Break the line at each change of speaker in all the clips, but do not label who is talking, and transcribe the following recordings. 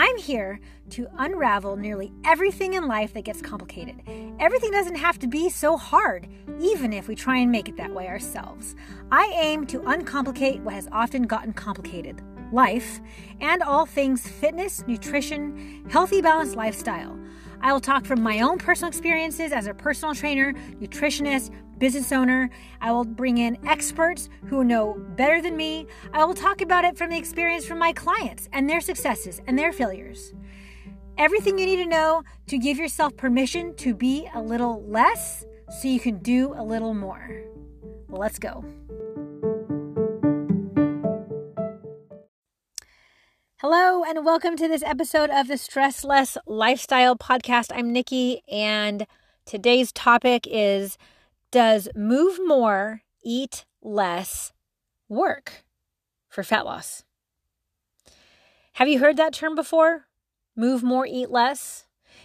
I'm here to unravel nearly everything in life that gets complicated. Everything doesn't have to be so hard, even if we try and make it that way ourselves. I aim to uncomplicate what has often gotten complicated life and all things fitness, nutrition, healthy, balanced lifestyle. I will talk from my own personal experiences as a personal trainer, nutritionist, business owner. I will bring in experts who know better than me. I will talk about it from the experience from my clients and their successes and their failures. Everything you need to know to give yourself permission to be a little less so you can do a little more. Let's go. Hello, and welcome to this episode of the Stress Less Lifestyle Podcast. I'm Nicci, and today's topic is Does move more, eat less work for fat loss? Have you heard that term before? Move more, eat less?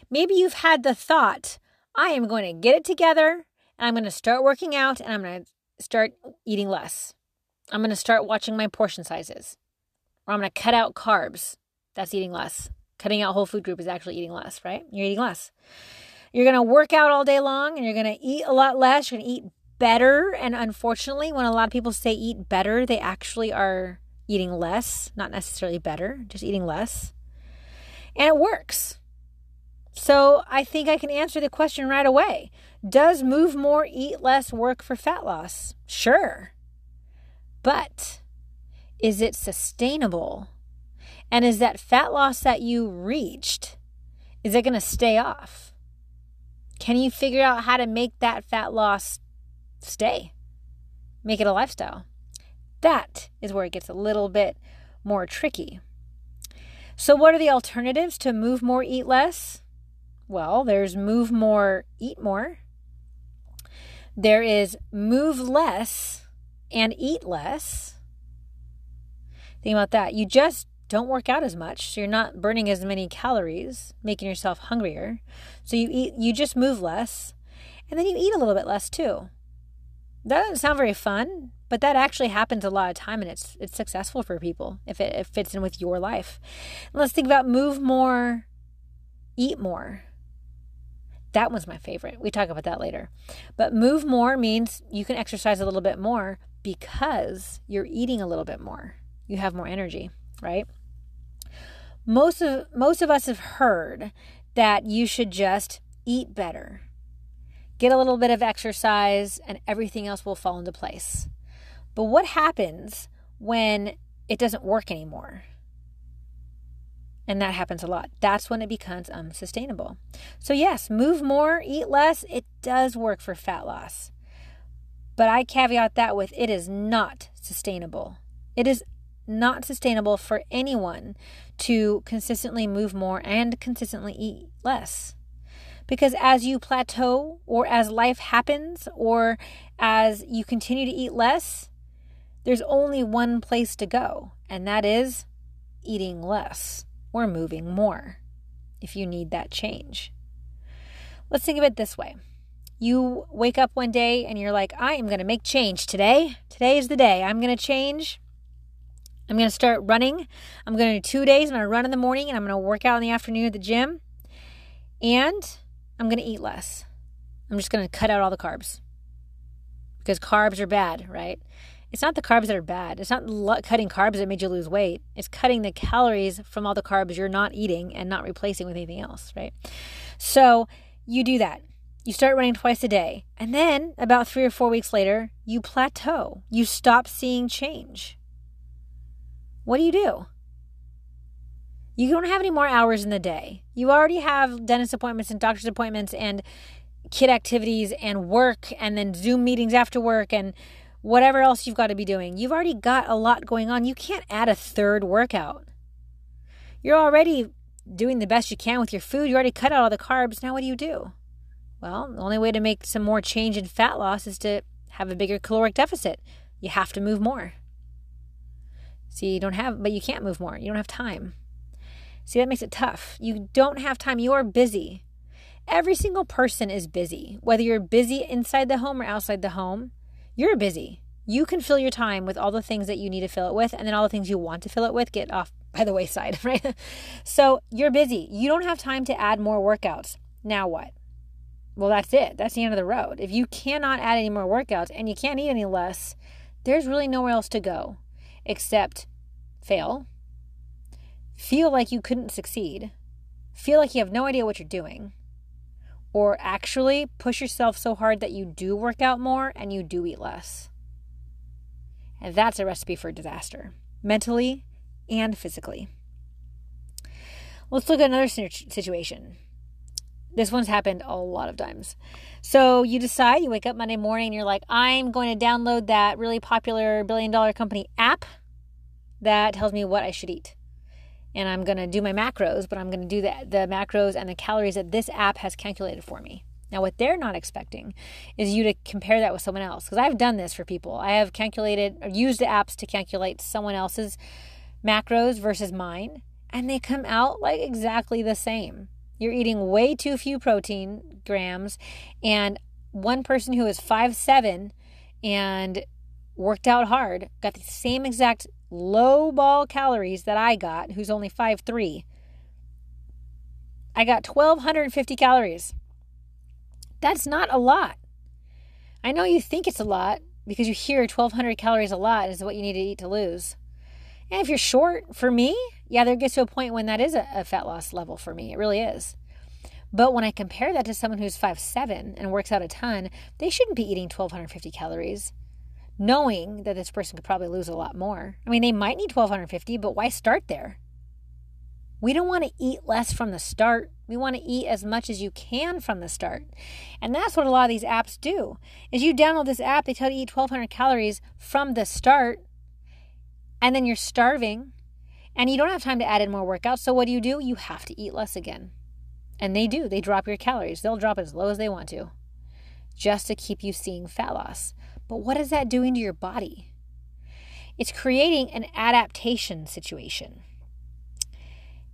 Maybe you've had the thought, I am going to get it together and I'm going to start working out and I'm going to start eating less. I'm going to start watching my portion sizes or I'm going to cut out carbs. That's eating less. Cutting out whole food group is actually eating less, right? You're eating less. You're going to work out all day long and you're going to eat a lot less. You're going to eat better. And unfortunately, when a lot of people say eat better, they actually are eating less, not necessarily better, just eating less. And it works. So I think I can answer the question right away. Does move more, eat less work for fat loss? Sure. But is it sustainable? And is that fat loss that you reached, is it going to stay off? Can you figure out how to make that fat loss stay? Make it a lifestyle. That is where it gets a little bit more tricky. So, what are the alternatives to move more, eat less? Well, there's move more, eat more. There is move less and eat less. Think about that. You just don't work out as much, so you're not burning as many calories, making yourself hungrier. So you eat you just move less, and then you eat a little bit less too. That doesn't sound very fun, but that actually happens a lot of time and it's it's successful for people if it, it fits in with your life. And let's think about move more, eat more. That one's my favorite. We talk about that later. But move more means you can exercise a little bit more because you're eating a little bit more you have more energy, right? Most of most of us have heard that you should just eat better. Get a little bit of exercise and everything else will fall into place. But what happens when it doesn't work anymore? And that happens a lot. That's when it becomes unsustainable. So, yes, move more, eat less. It does work for fat loss. But I caveat that with it is not sustainable. It is not sustainable for anyone to consistently move more and consistently eat less. Because as you plateau, or as life happens, or as you continue to eat less, there's only one place to go, and that is eating less or moving more if you need that change. Let's think of it this way. You wake up one day and you're like, I am going to make change today. Today is the day. I'm going to change. I'm going to start running. I'm going to do two days. I'm going to run in the morning and I'm going to work out in the afternoon at the gym. And I'm going to eat less. I'm just going to cut out all the carbs because carbs are bad, right? It's not the carbs that are bad. It's not cutting carbs that made you lose weight. It's cutting the calories from all the carbs you're not eating and not replacing with anything else, right? So you do that. You start running twice a day. And then about three or four weeks later, you plateau. You stop seeing change what do you do? You don't have any more hours in the day. You already have dentist appointments and doctor's appointments and kid activities and work and then Zoom meetings after work and whatever else you've got to be doing. You've already got a lot going on. You can't add a third workout. You're already doing the best you can with your food. You already cut out all the carbs. Now, what do you do? Well, the only way to make some more change in fat loss is to have a bigger caloric deficit. You have to move more. See, you don't have, but you can't move more. You don't have time. See, that makes it tough. You don't have time. You are busy. Every single person is busy. Whether you're busy inside the home or outside the home, you're busy. You can fill your time with all the things that you need to fill it with, and then all the things you want to fill it with get off by the wayside, right? so you're busy. You don't have time to add more workouts. Now what? Well, that's it. That's the end of the road. If you cannot add any more workouts and you can't eat any less, there's really nowhere else to go except fail, feel like you couldn't succeed, feel like you have no idea what you're doing, or actually push yourself so hard that you do work out more and you do eat less. And that's a recipe for disaster, mentally and physically. Let's look at another situation. This one's happened a lot of times. So you decide, you wake up Monday morning and you're like, I'm going to download that really popular billion dollar company app that tells me what I should eat and I'm going to do my macros, but I'm going to do the, the macros and the calories that this app has calculated for me. Now, what they're not expecting is you to compare that with someone else. Because I've done this for people. I have calculated or used the apps to calculate someone else's macros versus mine, and they come out like exactly the same. You're eating way too few protein grams, and one person who is five seven and worked out hard got the same exact low ball calories that I got, who's only five three, I got 1,250 calories. That's not a lot. I know you think it's a lot because you hear 1,200 calories a lot is what you need to eat to lose. And if you're short, for me, yeah, there gets to a point when that is a, a fat loss level for me. It really is. But when I compare that to someone who's five seven and works out a ton, they shouldn't be eating 1,250 calories knowing that this person could probably lose a lot more. I mean, they might need 1250, but why start there? We don't want to eat less from the start. We want to eat as much as you can from the start. And that's what a lot of these apps do. Is you download this app, they tell you to eat 1200 calories from the start, and then you're starving and you don't have time to add in more workouts. So what do you do? You have to eat less again. And they do. They drop your calories. They'll drop as low as they want to just to keep you seeing fat loss. But what is that doing to your body? It's creating an adaptation situation.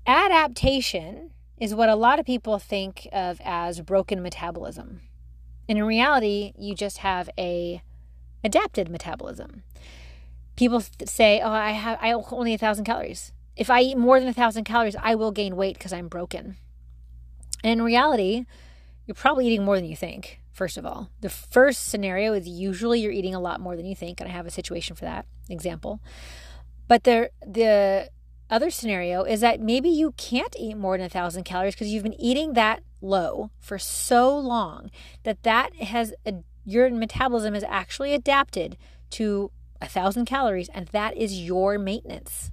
Adaptation is what a lot of people think of as broken metabolism. And in reality, you just have a adapted metabolism. People say, "Oh, I have I only a thousand calories. If I eat more than a thousand calories, I will gain weight because I'm broken." And in reality, you're probably eating more than you think first of all. The first scenario is usually you're eating a lot more than you think, and I have a situation for that example. But the the other scenario is that maybe you can't eat more than a thousand calories because you've been eating that low for so long that that has your metabolism has actually adapted to a thousand calories, and that is your maintenance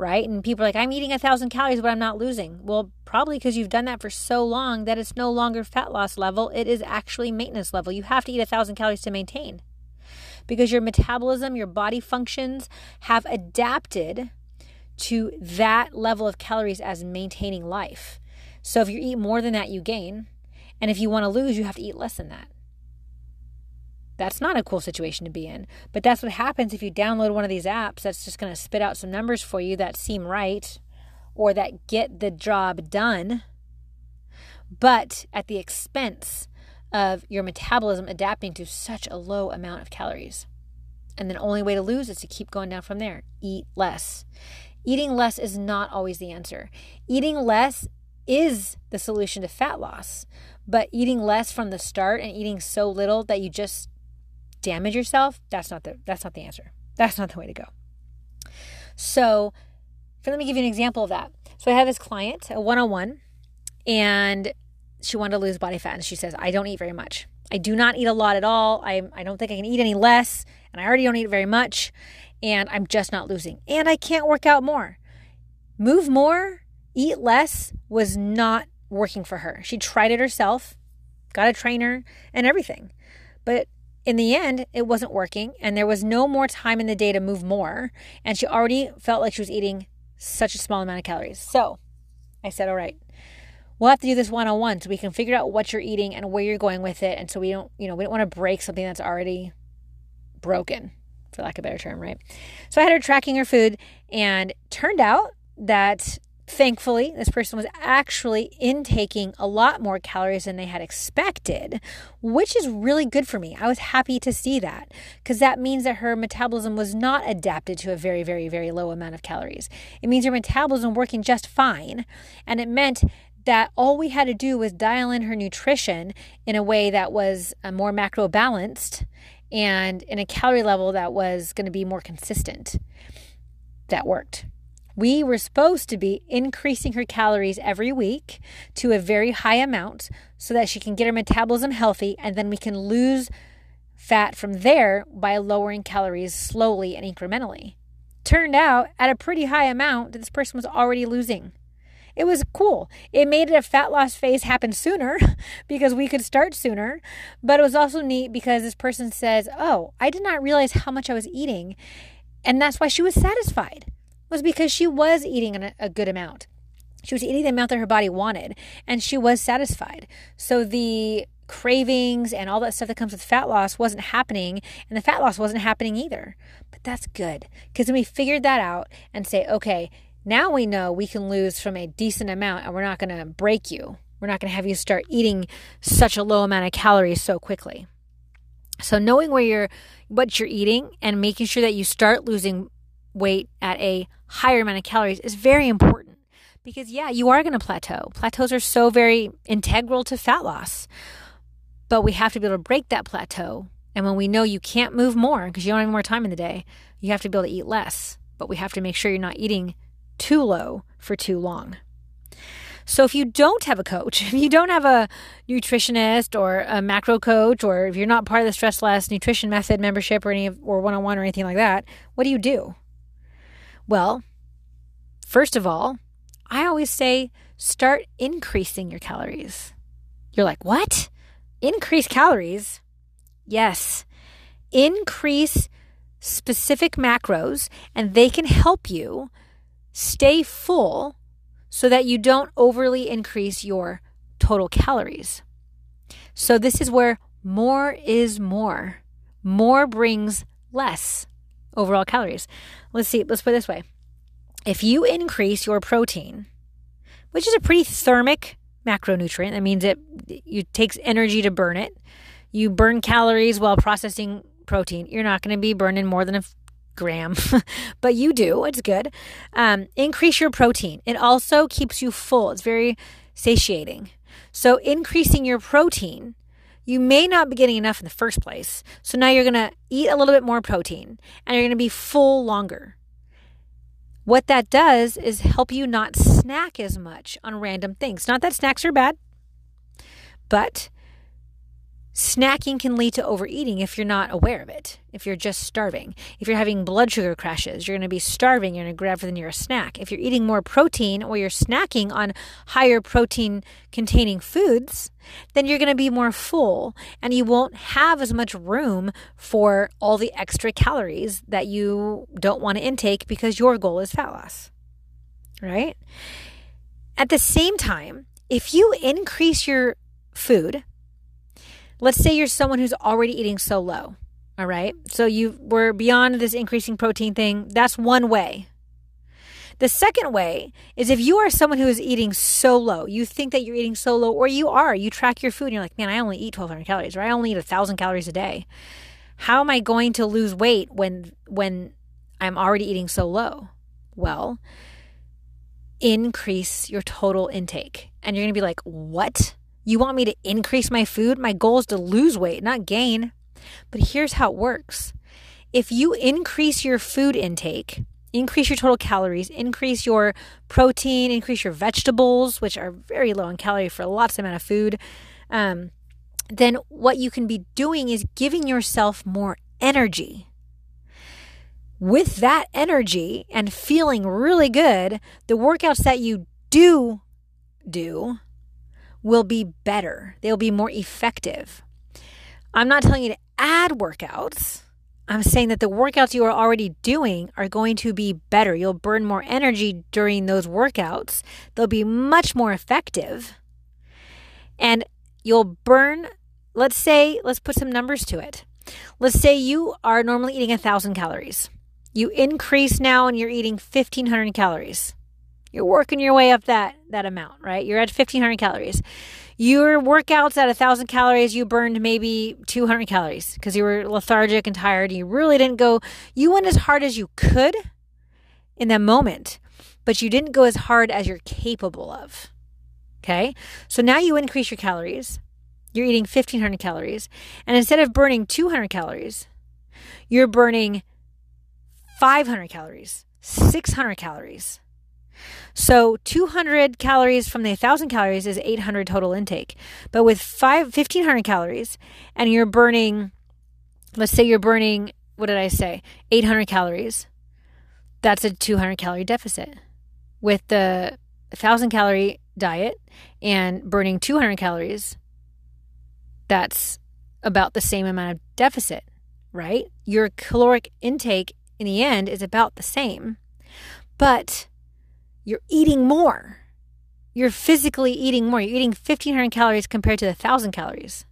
right? And people are like, I'm eating a thousand calories, but I'm not losing. Well, probably because you've done that for so long that it's no longer fat loss level. It is actually maintenance level. You have to eat a thousand calories to maintain because your metabolism, your body functions have adapted to that level of calories as maintaining life. So if you eat more than that, you gain. And if you want to lose, you have to eat less than that. That's not a cool situation to be in. But that's what happens if you download one of these apps that's just going to spit out some numbers for you that seem right or that get the job done, but at the expense of your metabolism adapting to such a low amount of calories. And the only way to lose is to keep going down from there. Eat less. Eating less is not always the answer. Eating less is the solution to fat loss, but eating less from the start and eating so little that you just damage yourself, that's not the that's not the answer. That's not the way to go. So, let me give you an example of that. So I have this client, a one-on-one, and she wanted to lose body fat, and she says, "I don't eat very much. I do not eat a lot at all. I I don't think I can eat any less, and I already don't eat very much, and I'm just not losing, and I can't work out more. Move more, eat less was not working for her. She tried it herself, got a trainer, and everything, but in the end, it wasn't working, and there was no more time in the day to move more. And she already felt like she was eating such a small amount of calories. So I said, All right, we'll have to do this one on one so we can figure out what you're eating and where you're going with it. And so we don't, you know, we don't want to break something that's already broken, for lack of a better term, right? So I had her tracking her food, and turned out that Thankfully, this person was actually intaking a lot more calories than they had expected, which is really good for me. I was happy to see that because that means that her metabolism was not adapted to a very, very, very low amount of calories. It means her metabolism working just fine. And it meant that all we had to do was dial in her nutrition in a way that was uh, more macro balanced and in a calorie level that was going to be more consistent. That worked. We were supposed to be increasing her calories every week to a very high amount so that she can get her metabolism healthy and then we can lose fat from there by lowering calories slowly and incrementally. Turned out at a pretty high amount that this person was already losing. It was cool. It made a fat loss phase happen sooner because we could start sooner. But it was also neat because this person says, Oh, I did not realize how much I was eating. And that's why she was satisfied was because she was eating a, a good amount. She was eating the amount that her body wanted, and she was satisfied. So the cravings and all that stuff that comes with fat loss wasn't happening, and the fat loss wasn't happening either. But that's good because when we figured that out and say, okay, now we know we can lose from a decent amount and we're not going to break you. We're not going to have you start eating such a low amount of calories so quickly. So knowing where you're what you're eating and making sure that you start losing weight at a higher amount of calories is very important because, yeah, you are going to plateau. Plateaus are so very integral to fat loss, but we have to be able to break that plateau. And when we know you can't move more because you don't have more time in the day, you have to be able to eat less. But we have to make sure you're not eating too low for too long. So if you don't have a coach, if you don't have a nutritionist or a macro coach, or if you're not part of the Stress Less Nutrition Method membership or any or one on one or anything like that, what do you do? Well, first of all, I always say start increasing your calories. You're like, what? Increase calories? Yes. Increase specific macros, and they can help you stay full so that you don't overly increase your total calories. So, this is where more is more. More brings less overall calories. Let's see, let's put it this way. If you increase your protein, which is a pretty thermic macronutrient, that means it, it takes energy to burn it. You burn calories while processing protein. You're not going to be burning more than a gram, but you do. It's good. Um, increase your protein. It also keeps you full. It's very satiating. So, increasing your protein you may not be getting enough in the first place. So now you're going to eat a little bit more protein and you're going to be full longer. What that does is help you not snack as much on random things. Not that snacks are bad, but Snacking can lead to overeating if you're not aware of it, if you're just starving. If you're having blood sugar crashes, you're going to be starving, you're going to grab for the nearest snack. If you're eating more protein or you're snacking on higher protein containing foods, then you're going to be more full and you won't have as much room for all the extra calories that you don't want to intake because your goal is fat loss. Right? At the same time, if you increase your food, let's say you're someone who's already eating so low. All right. So you were beyond this increasing protein thing. That's one way. The second way is if you are someone who is eating so low, you think that you're eating so low, or you are, you track your food and you're like, man, I only eat 1,200 calories, or I only eat 1,000 calories a day. How am I going to lose weight when, when I'm already eating so low? Well, increase your total intake. And you're going to be like, what? You want me to increase my food? My goal is to lose weight, not gain. But here's how it works if you increase your food intake, increase your total calories, increase your protein, increase your vegetables, which are very low in calorie for lots of amount of food, um, then what you can be doing is giving yourself more energy. With that energy and feeling really good, the workouts that you do do will be better. They'll be more effective. I'm not telling you to add workouts. I'm saying that the workouts you are already doing are going to be better. You'll burn more energy during those workouts. They'll be much more effective. And you'll burn, let's say, let's put some numbers to it. Let's say you are normally eating 1,000 calories. You increase now and you're eating 1,500 calories. You're working your way up that that amount, right? You're at 1500 calories. Your workouts at 1000 calories, you burned maybe 200 calories because you were lethargic and tired. You really didn't go you went as hard as you could in that moment, but you didn't go as hard as you're capable of. Okay? So now you increase your calories. You're eating 1500 calories, and instead of burning 200 calories, you're burning 500 calories, 600 calories. So 200 calories from the 1000 calories is 800 total intake. But with 5 1500 calories and you're burning let's say you're burning what did I say? 800 calories. That's a 200 calorie deficit. With the 1000 calorie diet and burning 200 calories, that's about the same amount of deficit, right? Your caloric intake in the end is about the same, but you're eating more. You're physically eating more. You're eating 1500 calories compared to the 1000 calories.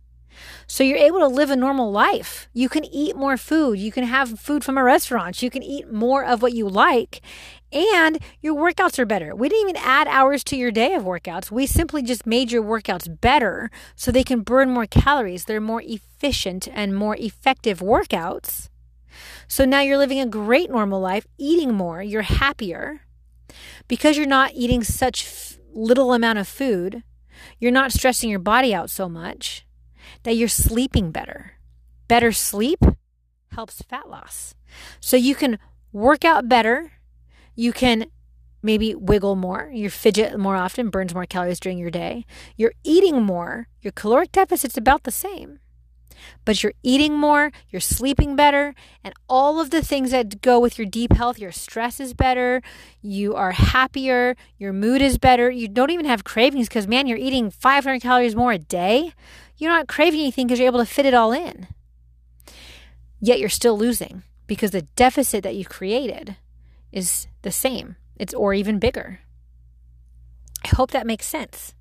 So you're able to live a normal life. You can eat more food. You can have food from a restaurant. You can eat more of what you like. And your workouts are better. We didn't even add hours to your day of workouts. We simply just made your workouts better so they can burn more calories. They're more efficient and more effective workouts. So now you're living a great normal life, eating more, you're happier. Because you're not eating such f- little amount of food, you're not stressing your body out so much that you're sleeping better. Better sleep helps fat loss. So you can work out better. You can maybe wiggle more. You fidget more often, burns more calories during your day. You're eating more. Your caloric deficit's about the same but you're eating more, you're sleeping better, and all of the things that go with your deep health. Your stress is better, you are happier, your mood is better. You don't even have cravings because, man, you're eating 500 calories more a day. You're not craving anything because you're able to fit it all in. Yet you're still losing because the deficit that you created is the same. It's or even bigger. I hope that makes sense.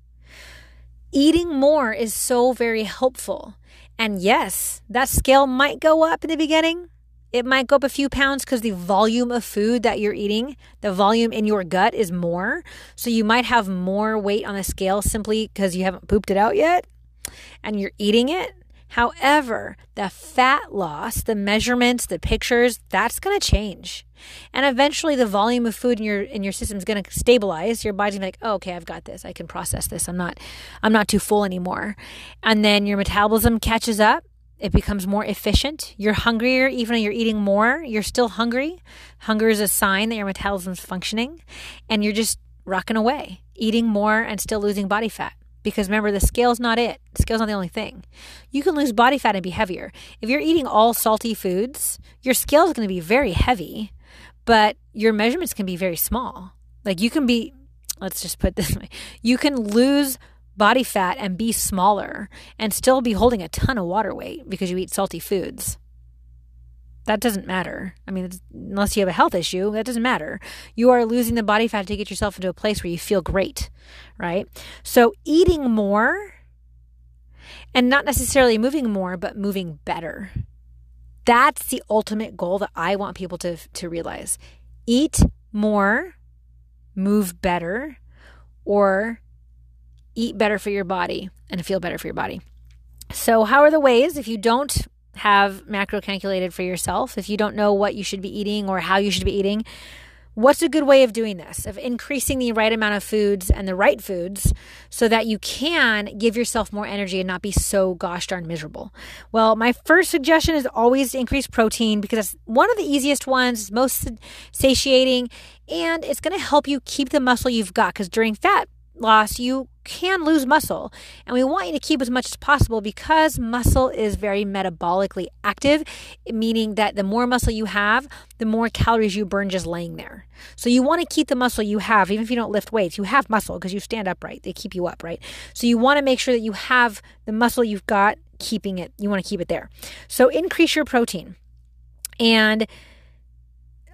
Eating more is so very helpful. And yes, that scale might go up in the beginning. It might go up a few pounds because the volume of food that you're eating, the volume in your gut is more. So you might have more weight on the scale simply because you haven't pooped it out yet and you're eating it. However, the fat loss, the measurements, the pictures, that's going to change. And eventually the volume of food in your in your system is going to stabilize. Your body's like, oh, "Okay, I've got this. I can process this. I'm not I'm not too full anymore." And then your metabolism catches up. It becomes more efficient. You're hungrier even though you're eating more. You're still hungry. Hunger is a sign that your metabolism's functioning and you're just rocking away, eating more and still losing body fat. Because remember, the scale's not it. The scale's not the only thing. You can lose body fat and be heavier. If you're eating all salty foods, your scale is going to be very heavy, but your measurements can be very small. Like you can be, let's just put this way, you can lose body fat and be smaller and still be holding a ton of water weight because you eat salty foods that doesn't matter. I mean, unless you have a health issue, that doesn't matter. You are losing the body fat to get yourself into a place where you feel great, right? So, eating more and not necessarily moving more, but moving better. That's the ultimate goal that I want people to, to realize. Eat more, move better, or eat better for your body and feel better for your body. So, how are the ways if you don't have macro calculated for yourself, if you don't know what you should be eating or how you should be eating, what's a good way of doing this, of increasing the right amount of foods and the right foods so that you can give yourself more energy and not be so gosh darn miserable? Well, my first suggestion is always increase protein because it's one of the easiest ones, most satiating, and it's going to help you keep the muscle you've got because during fat loss, you can lose muscle. And we want you to keep as much as possible because muscle is very metabolically active, meaning that the more muscle you have, the more calories you burn just laying there. So you want to keep the muscle you have, even if you don't lift weights, you have muscle because you stand upright. They keep you up, right? So you want to make sure that you have the muscle you've got, keeping it, you want to keep it there. So increase your protein. And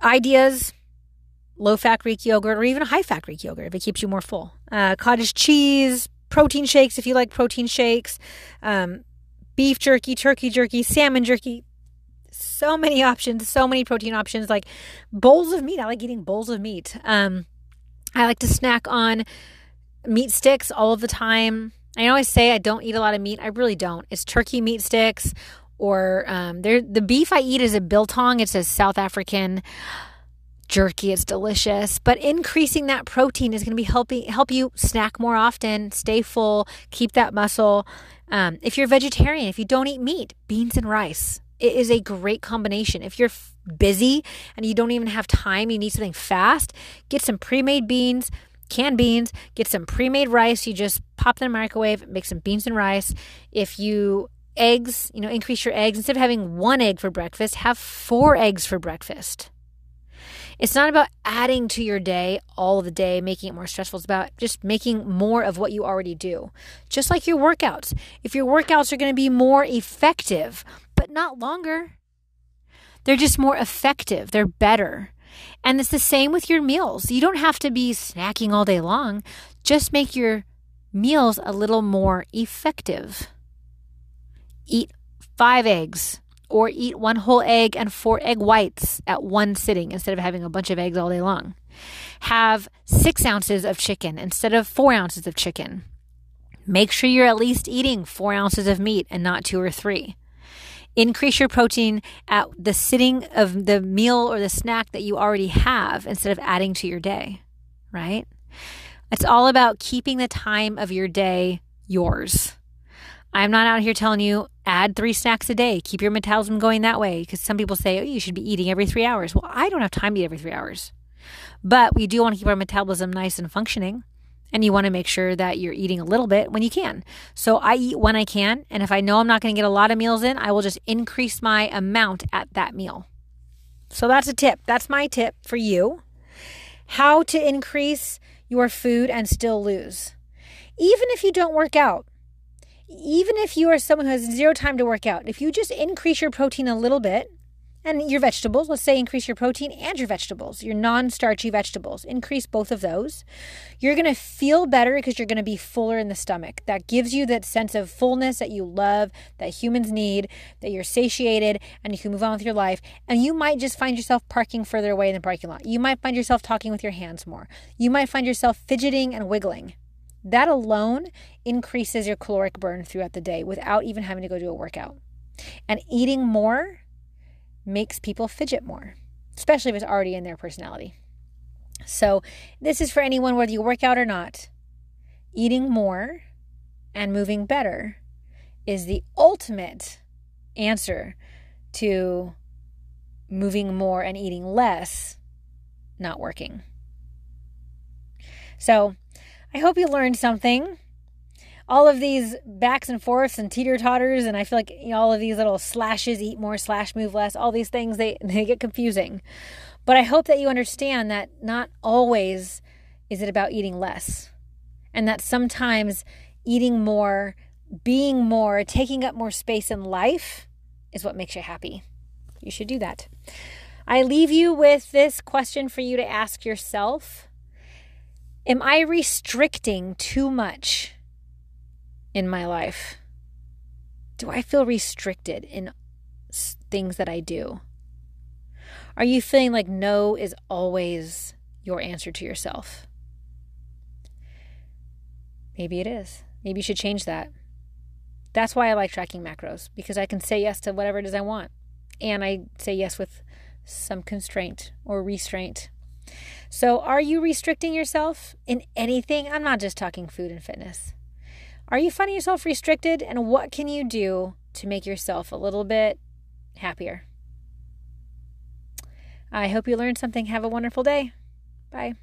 ideas low fat Greek yogurt or even a high fat Greek yogurt if it keeps you more full. Uh, cottage cheese, protein shakes if you like protein shakes, um, beef jerky, turkey jerky, salmon jerky. So many options, so many protein options, like bowls of meat. I like eating bowls of meat. Um, I like to snack on meat sticks all of the time. I always say I don't eat a lot of meat. I really don't. It's turkey meat sticks or um, the beef I eat is a biltong. It's a South African jerky. It's delicious, but increasing that protein is going to be helping help you snack more often, stay full, keep that muscle. Um, if you're vegetarian, if you don't eat meat, beans and rice. It is a great combination. If you're busy and you don't even have time, you need something fast, get some pre-made beans canned beans, get some pre made rice. You just pop them in the microwave, make some beans and rice. If you eggs, you know, increase your eggs. Instead of having one egg for breakfast, have four eggs for breakfast. It's not about adding to your day all the day, making it more stressful. It's about just making more of what you already do. Just like your workouts. If your workouts are going to be more effective, but not longer, they're just more effective, they're better. And it's the same with your meals. You don't have to be snacking all day long, just make your meals a little more effective eat five eggs or eat one whole egg and four egg whites at one sitting instead of having a bunch of eggs all day long. Have six ounces of chicken instead of four ounces of chicken. Make sure you're at least eating four ounces of meat and not two or three. Increase your protein at the sitting of the meal or the snack that you already have instead of adding to your day, right? It's all about keeping the time of your day yours. I'm not out here telling you add three snacks a day, keep your metabolism going that way. Because some people say, oh, you should be eating every three hours. Well, I don't have time to eat every three hours. But we do want to keep our metabolism nice and functioning. And you want to make sure that you're eating a little bit when you can. So I eat when I can. And if I know I'm not going to get a lot of meals in, I will just increase my amount at that meal. So that's a tip. That's my tip for you. How to increase your food and still lose. Even if you don't work out, even if you are someone who has zero time to work out, if you just increase your protein a little bit and your vegetables, let's say increase your protein and your vegetables, your non starchy vegetables, increase both of those, you're going to feel better because you're going to be fuller in the stomach. That gives you that sense of fullness that you love, that humans need, that you're satiated and you can move on with your life. And you might just find yourself parking further away in the parking lot. You might find yourself talking with your hands more. You might find yourself fidgeting and wiggling. That alone increases your caloric burn throughout the day without even having to go do a workout. And eating more makes people fidget more, especially if it's already in their personality. So, this is for anyone, whether you work out or not. Eating more and moving better is the ultimate answer to moving more and eating less not working. So, I hope you learned something. All of these backs and forths and teeter totters, and I feel like you know, all of these little slashes, eat more, slash, move less, all these things, they, they get confusing. But I hope that you understand that not always is it about eating less, and that sometimes eating more, being more, taking up more space in life is what makes you happy. You should do that. I leave you with this question for you to ask yourself Am I restricting too much in my life? Do I feel restricted in things that I do? Are you feeling like no is always your answer to yourself? Maybe it is. Maybe you should change that. That's why I like tracking macros because I can say yes to whatever it is I want. And I say yes with some constraint or restraint so, are you restricting yourself in anything? I'm not just talking food and fitness. Are you finding yourself restricted? And what can you do to make yourself a little bit happier? I hope you learned something. Have a wonderful day. Bye.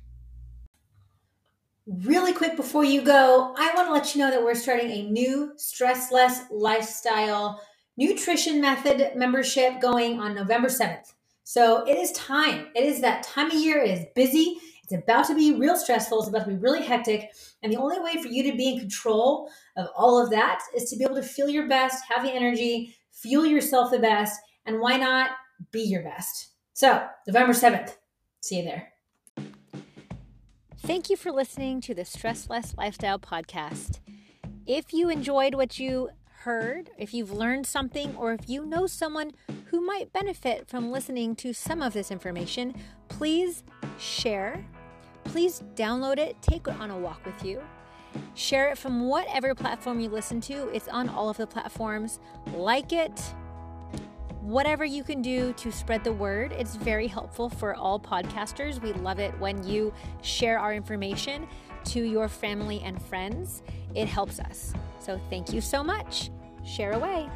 Really quick before you go, I want to let you know that we're starting a new stress less lifestyle nutrition method membership going on November 7th. So it is time. It is that time of year. It is busy. It's about to be real stressful. It's about to be really hectic. And the only way for you to be in control of all of that is to be able to feel your best, have the energy, fuel yourself the best, and why not be your best? So, November 7th. See you there. Thank you for listening to the Stressless Lifestyle Podcast. If you enjoyed what you heard, if you've learned something, or if you know someone who might benefit from listening to some of this information, please share, please download it, take it on a walk with you. Share it from whatever platform you listen to. It's on all of the platforms. Like it, whatever you can do to spread the word. It's very helpful for all podcasters. We love it when you share our information to your family and friends. It helps us. So thank you so much. Share away.